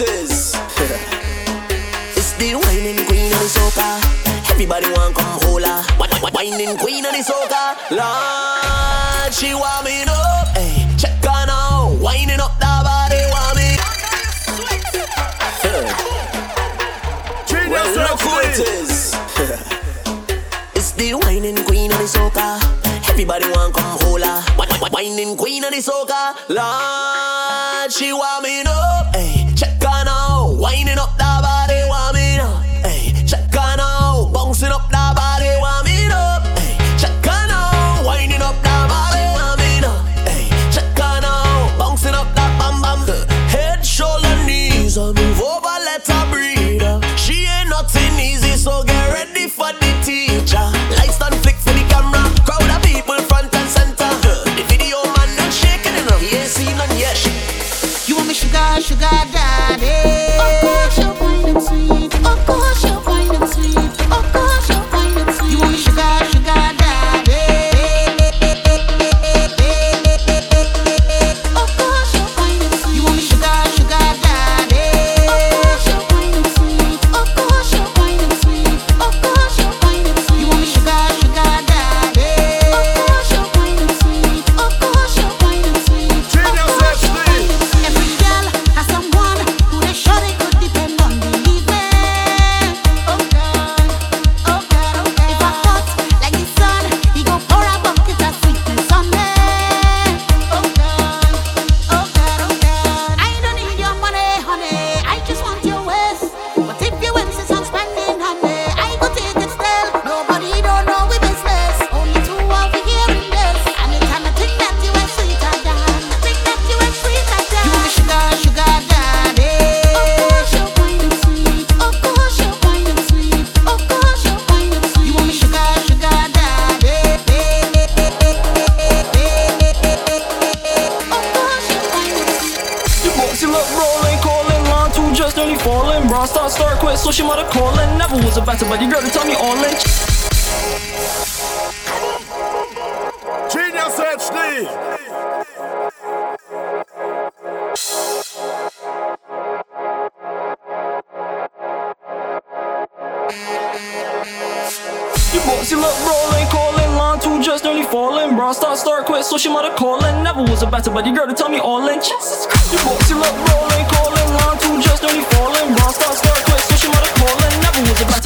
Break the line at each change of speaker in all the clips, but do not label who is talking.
it is. it's the whining queen of the soca. Everybody want come hola. Whining queen of the soca. Lord, she want me up. Hey, check her now. Whining up that body, want me. look who it is. it's the whining queen of the soca. Everybody want come hola. Whining queen of the soca. Lord, she want me up. Hey check on all, winding up that.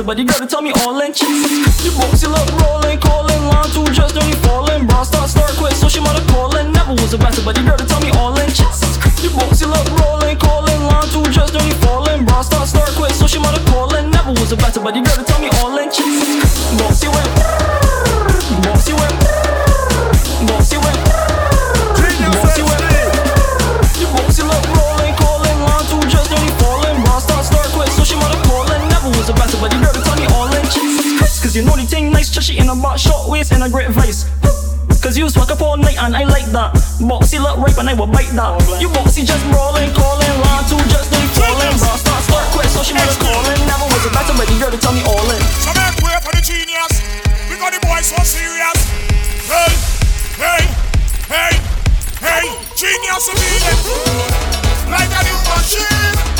but you
gotta tell me all in chess. You boxy love rolling, calling one, two, just don't you falling. Bra start, start, quit, so she mother calling. Never was a bastard, but you gotta tell me all in chess. You boxy love rolling, calling one, two, just don't you falling. Bra start, start, quit, so she mother calling. Never was a bastard, but you gotta tell me all in chess. Boxy went. and I short waist and a great vice. Cause you swag up all night and I like that. Boxy look ripe and I will bite that. You boxy just brawling, calling, line two just ain't falling. Bra start start quick, so she must calling. Never was a better ready girl to tell me all in.
So make way for the genius. We got the boy so serious. Hey, hey, hey, hey, genius of me. Like a new machine.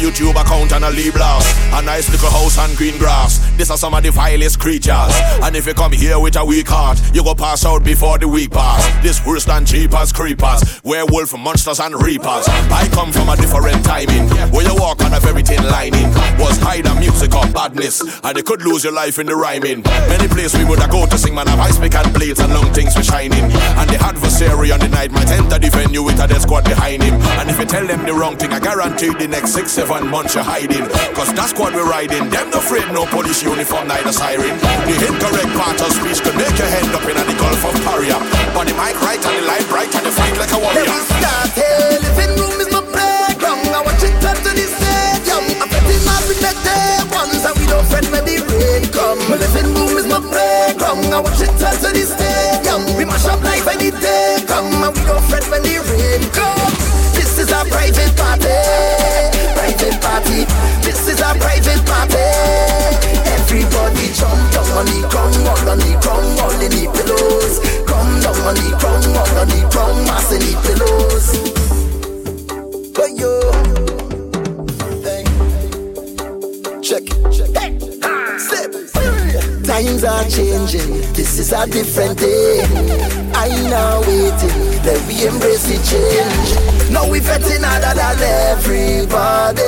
YouTube account and a blast. A nice little house and green grass. This are some of the vilest creatures. And if you come here with a weak heart, you go pass out before the week pass. This worse than cheapers, creepers, werewolf, monsters and reapers. I come from a different timing, where you walk on a very thin lining. Was hide the music of badness, and you could lose your life in the rhyming. Many places we would have go to sing, man, have ice pick and blades and long things for shining. And the adversary on the night might enter the venue with a death squad behind him. Tell them the wrong thing, I guarantee the next six, seven months you're hiding. Cause that's what we're riding. Them no afraid, no police uniform, neither siren. The incorrect part of speech could make your head up in the Gulf of Paria. But the mic right and the light bright and the fight like a warrior.
me start. Hey, living room is my playground. I watch it turn to the stadium. I'm betting my the day ones, and we don't fret when the rain come. My living room is my playground. I watch it turn to the stadium. Times are changing, this is a different day. I now waiting, let we embrace the change. Now we vetting harder than everybody.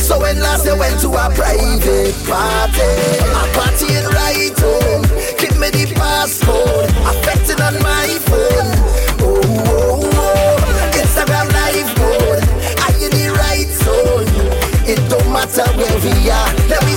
So when last I went to a private party, a party in right home. Give me the passcode, affecting on my phone. Oh, oh, oh. Instagram live mode, the right zone. It don't matter where we are, let me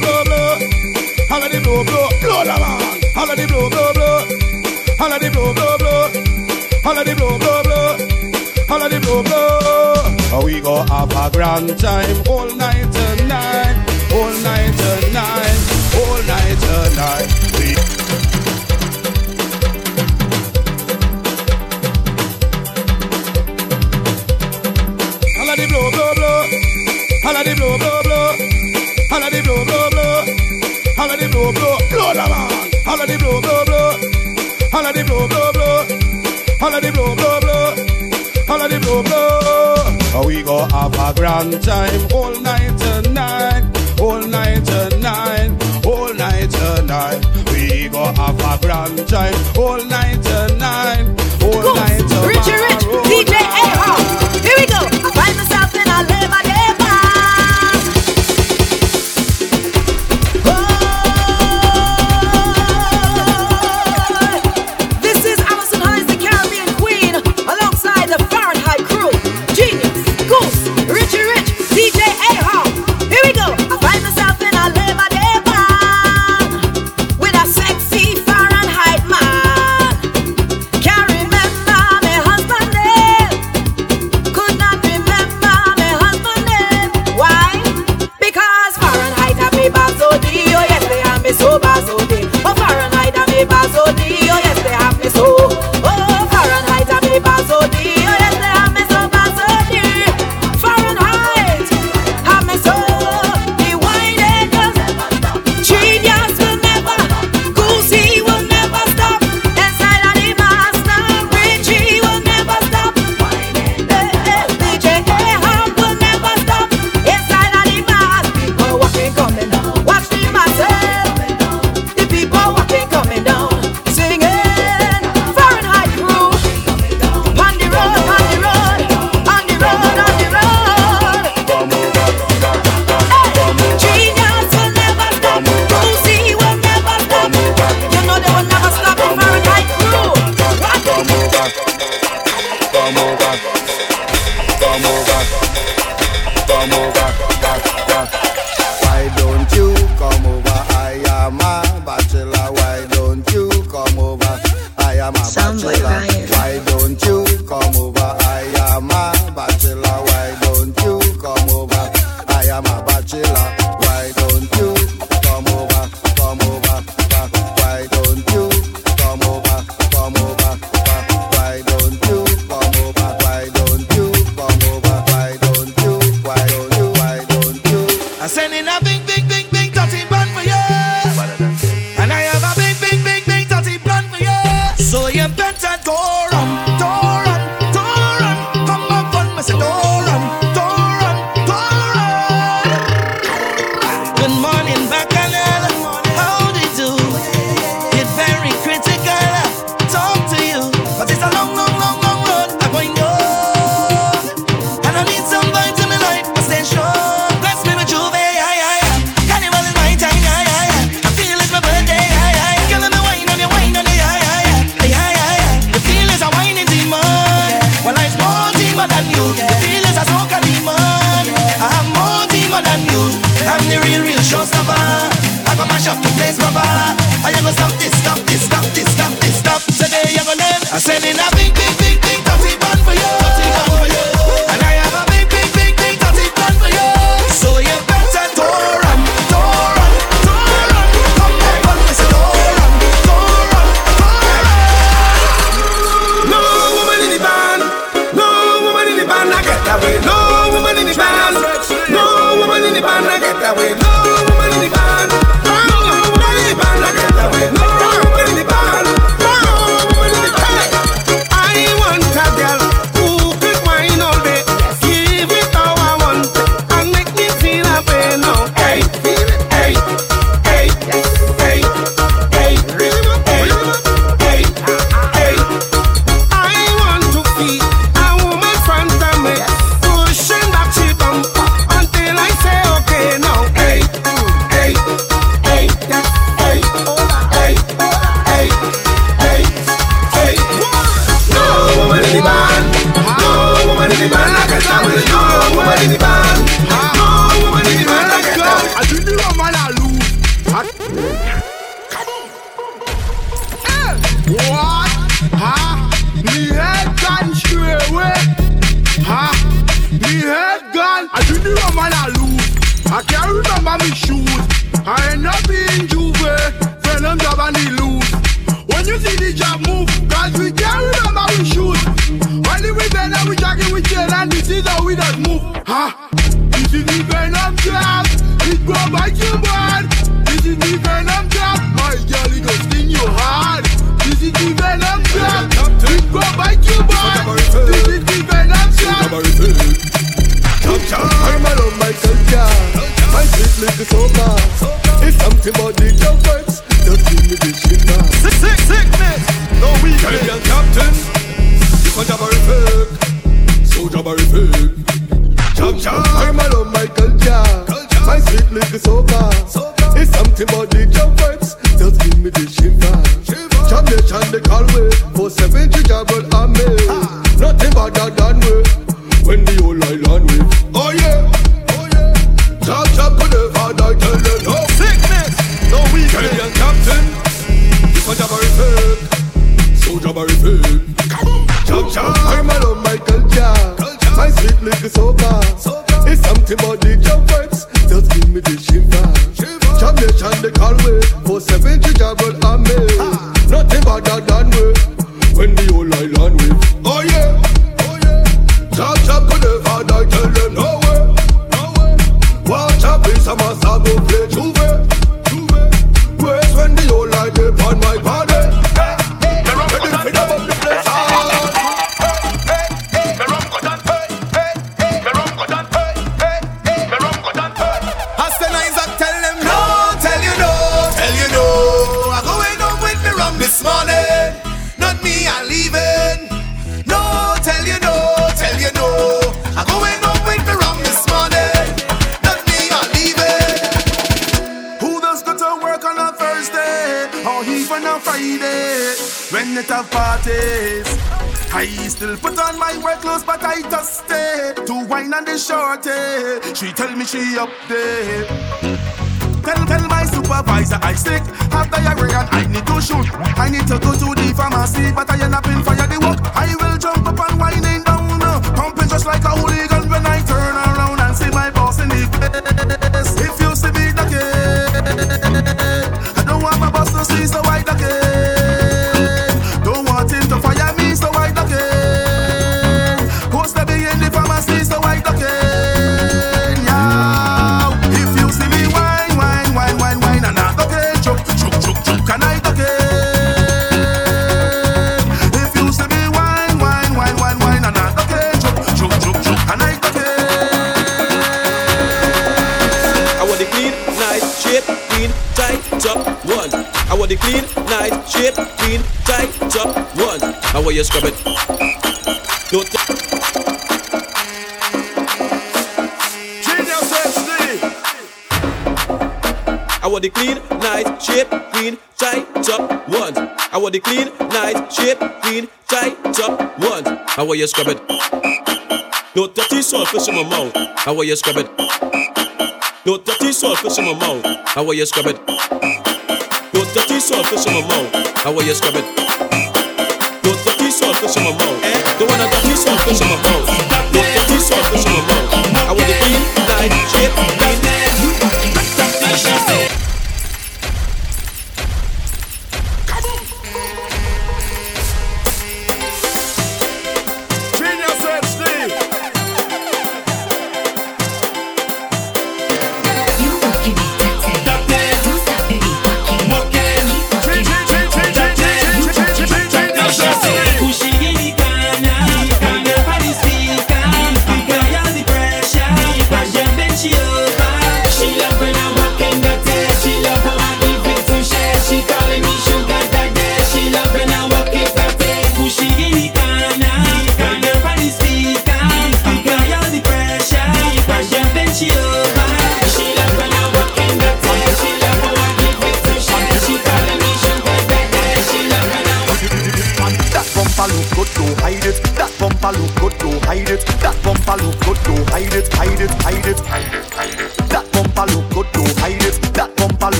blow, blow, blow. Holla the blow, blow. Blow the man. Holla the blow, blow, blow. Holla the blow, blow, blow. Holla the blow, blow, blow. Holla the blow, blow. We go have a grand time all go have a grand time all night tonight, all night tonight, all night tonight. We go have a grand time all
sending up
Summer, ça play, plaît, jouer. Where's when the old and the
shorty. She tell me she up there. Tell, tell my supervisor I sick, have diarrhea and I need to shoot. I need to go to the pharmacy, but I end up in fire the work. I will face,
grab it. Don't I want the clean, nice, shape, clean, tight, top ones. I want the clean, nice, shape, clean, tight, top ones. I want you scrub it. No dirty surface in my mouth. I want you scrub it. No dirty surface in my mouth. I want you scrub it. No dirty surface in my mouth. I want you scrub it fish on my roll. The one I got me so fish on my roll. Not the fish on my roll. I
wanna be like shit.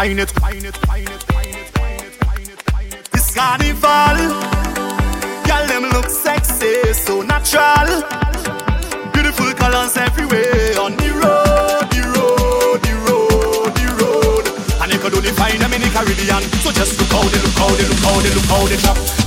find it, find it, find it, find it, find it, find it, find it. This carnival, girl them look sexy, so natural. Beautiful colors everywhere on the road, the road, the road, the road. And you could only find them in the Caribbean. So just look how they look, how they look, how they look, how they drop.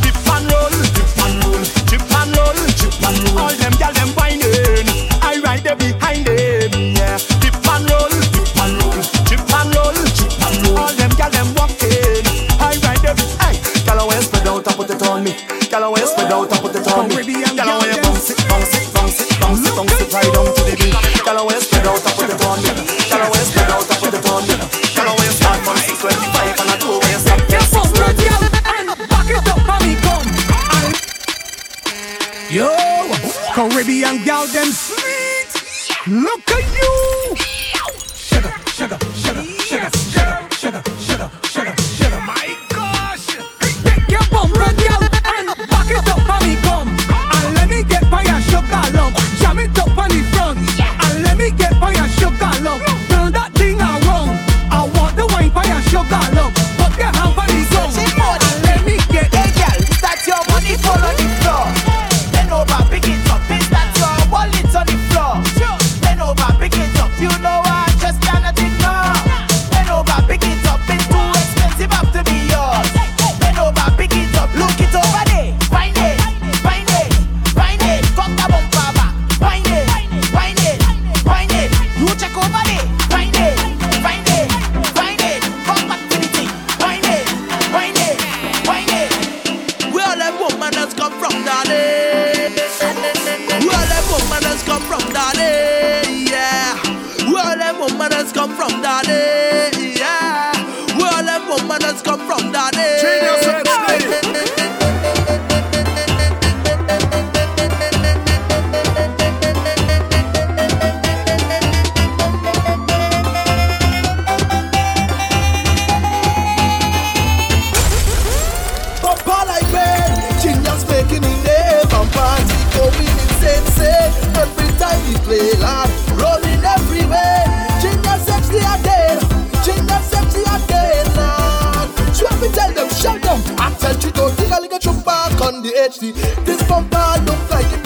Babylon. Rolling everywhere. Jingle sexy again. Jingle sexy again. again. So I tell them, shut them. I
tell you, don't think I'll get
you back
on the HD. This bumper look like it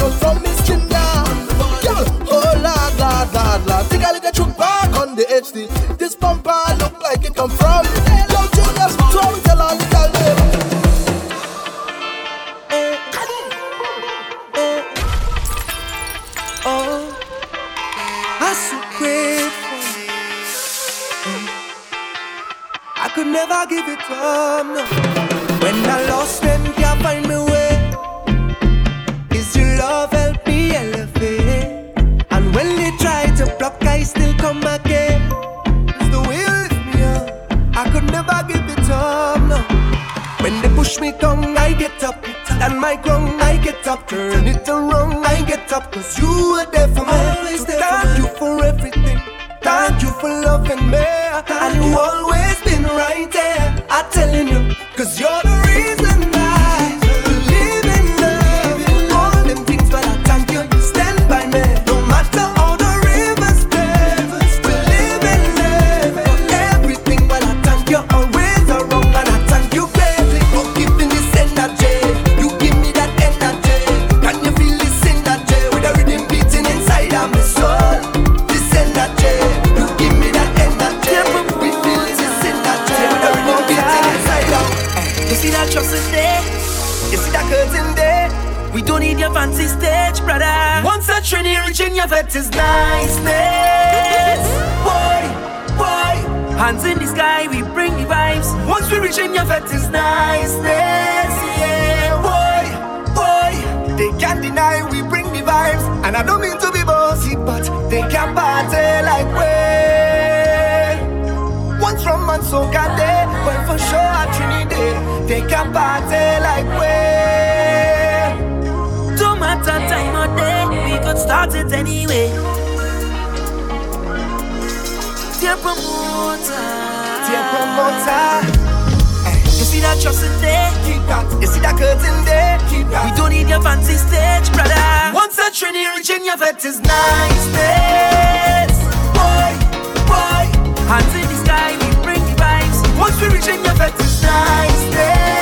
never give. No. When I lost them, can't find me way. Is your love help me elevate? And when they try to block, I still come again. It's the way you lift me up. I could never give it up. No. When they push me down, I get up. Stand my ground, I get up. Turn it around, I get up. Cause you are there for me.
Always there
Thank you for everything. Thank you for loving me. And you always been right there. I'm telling you. Cause you're the reason
your vet is niceness. Boy, boy, hands in the sky, we bring the vibes. Once we reach in your vet is niceness. Yeah, boy, boy,
They can't deny we bring the vibes. And I don't mean to be bossy, but they can't party like we. Once from and so can they, but for sure at Trinidad, they can't party
start it anyway. Dear promoter,
Dear promoter,
you see that trust in there?
keep that. You see that curtain there? Keep that.
We don't need your fancy stage, brother. Once a trinity reaching your vet is niceness. Boy, boy, hands in the sky, we bring the vibes. Once we reach in your vet is niceness. Yeah,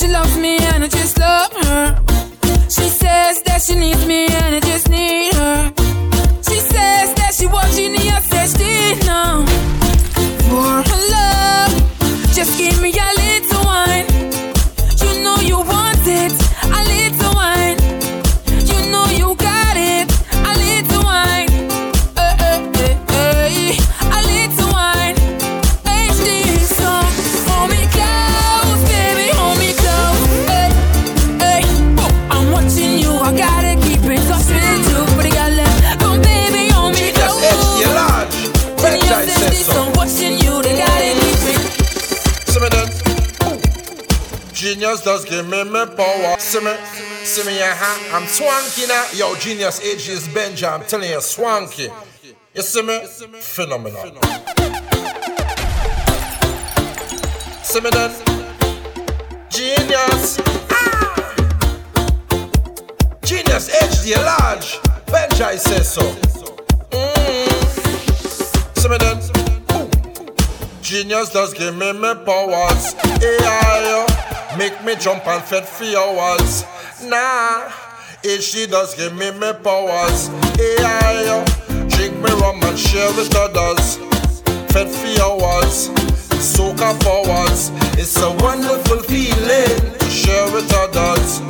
she loves me and I just love her. She says that she needs me and I just Genius
does give me my power. See me, see me, uh-huh. I'm swanky now. Yo, Genius age is Benja. I'm telling you, swanky. You see me? Phenomenal. See me then. Genius. Ah. Genius HD large. Benja says so. Mm. See me then. Genius does give me my powers. AI make me jump and fed for hours. Nah, eh, she does give me my powers. AI drink me rum and share with others. Fed for hours, soca forwards. It's a wonderful feeling to share with others.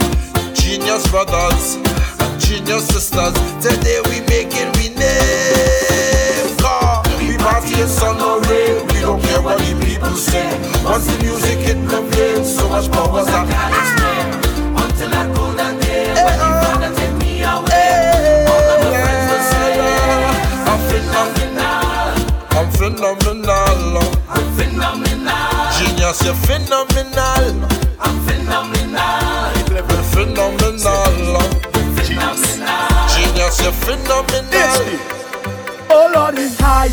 Genius brothers and genius sisters. Today we making we name.
Cause you're phenomenal.
I'm phenomenal. You're phenomenal.
Phenomenal.
Genius, you're phenomenal.
Oh Lord is high.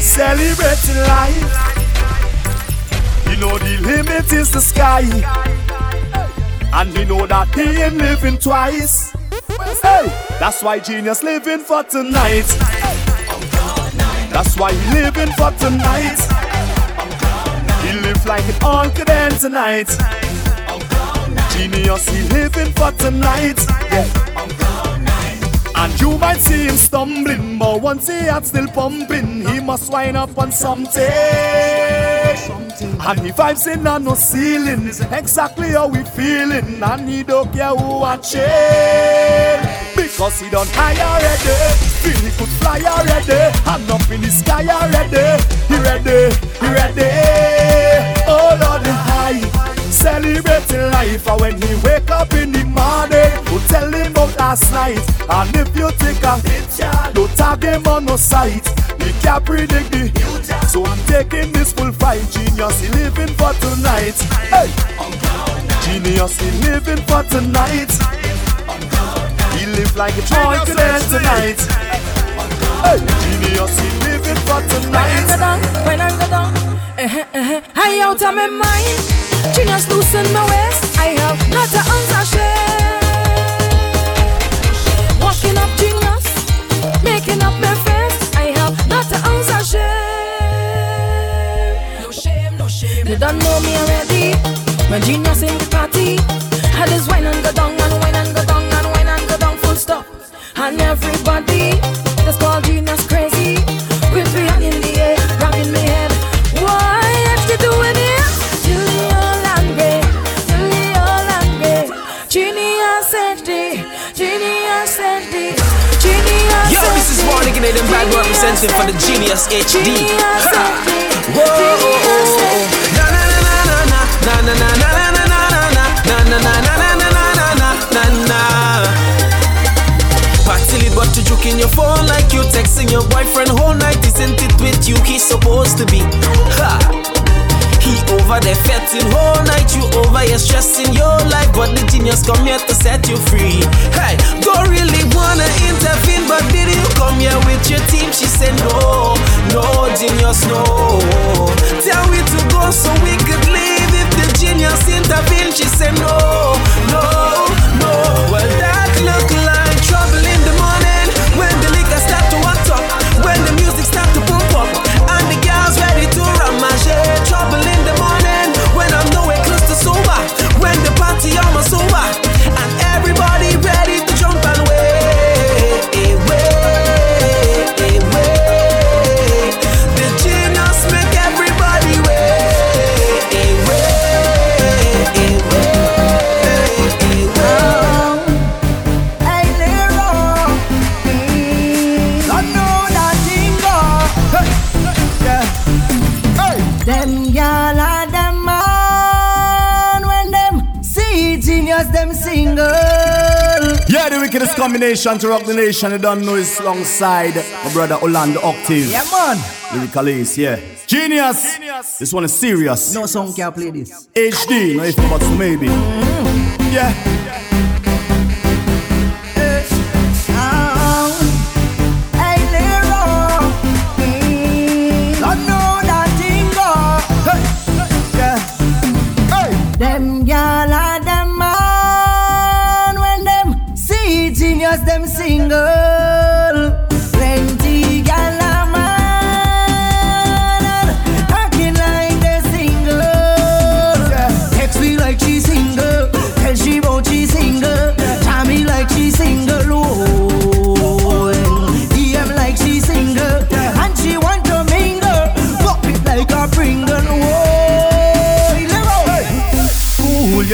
Celebrating life. You know the limit is the sky. And we know that he ain't living twice. Hey, that's why genius living for tonight. That's why he living for tonight. Like it all could end tonight. Genius, he living for tonight. Yeah. And you might see him stumbling, but once he heart still pumping, he must wind up on something. And he vibes in on no ceiling, exactly how we feeling, and he don't care who watching. Because he don't high already, feel he could fly already, and up in the sky already. He ready, he ready. Oh Lord, he high. Celebrating life and when he wake up in the morning We'll tell him about last night? And if you take a picture Don't tag him on no site He can't predict the future. So I'm taking this full fight. Genius, he living for tonight. Hey! Genius, he living for tonight. He live like a drunk tonight. Hey! Genius, he living for tonight.
When I I I out of my mind. Genius loosen my waist. I have not a of shame. Walking up genius, making up my face. I have not a of shame. No shame, no shame. They don't know me already. When genius in the party, had his wine and go down and wine and go down and wine and go down full stop. And everybody
Canadian Bad representing for the Genius HD. Ha! Na na na na na na na na na na na na na na na na na na na na. Party but to juke in your phone like you texting your boyfriend whole night. Isn't it with you he's supposed to be? Ha! He over there fetting whole night, you here stressing your life, but the genius come here to set you free. Hey, don't really wanna intervene, but did you come here with your team? She said no, no, genius, no. Tell me to go so we could leave. If the genius intervene, she said no.
See them single.
Yeah, the wickedest combination to rock the nation. You don't know it's alongside my brother Orlando Octave.
Yeah, man.
Lyrical Ace, yeah. Genius. This one is serious.
No song can play this.
HD, no if but maybe.
Mm. Yeah.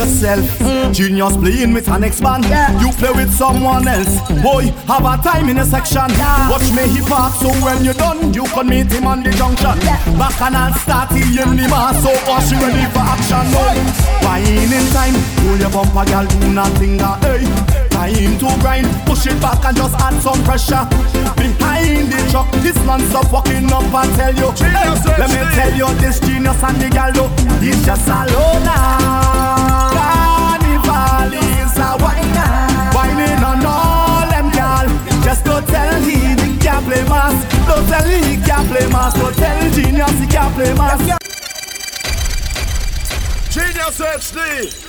Yourself. Genius playing with an ex-man. You play with someone else. Boy, have a time in a section. Watch me he park so when you're done, you can meet him on the junction. Back and I'll start in the mass. So watch you ready for action. Boy, wine in time. Pull your bumper, girl, do nothing. uh, Hey. Time to grind, push it back and just add some pressure. Behind the truck, this man stop walking up and tell you. Hey, let me tell you, this genius and the gal, he's just a loner a whiner. Whining on all them gal. Just go tell he he can't play mass. Go tell he he can't play mass. Go tell genius he can't play mass.
Genius HD.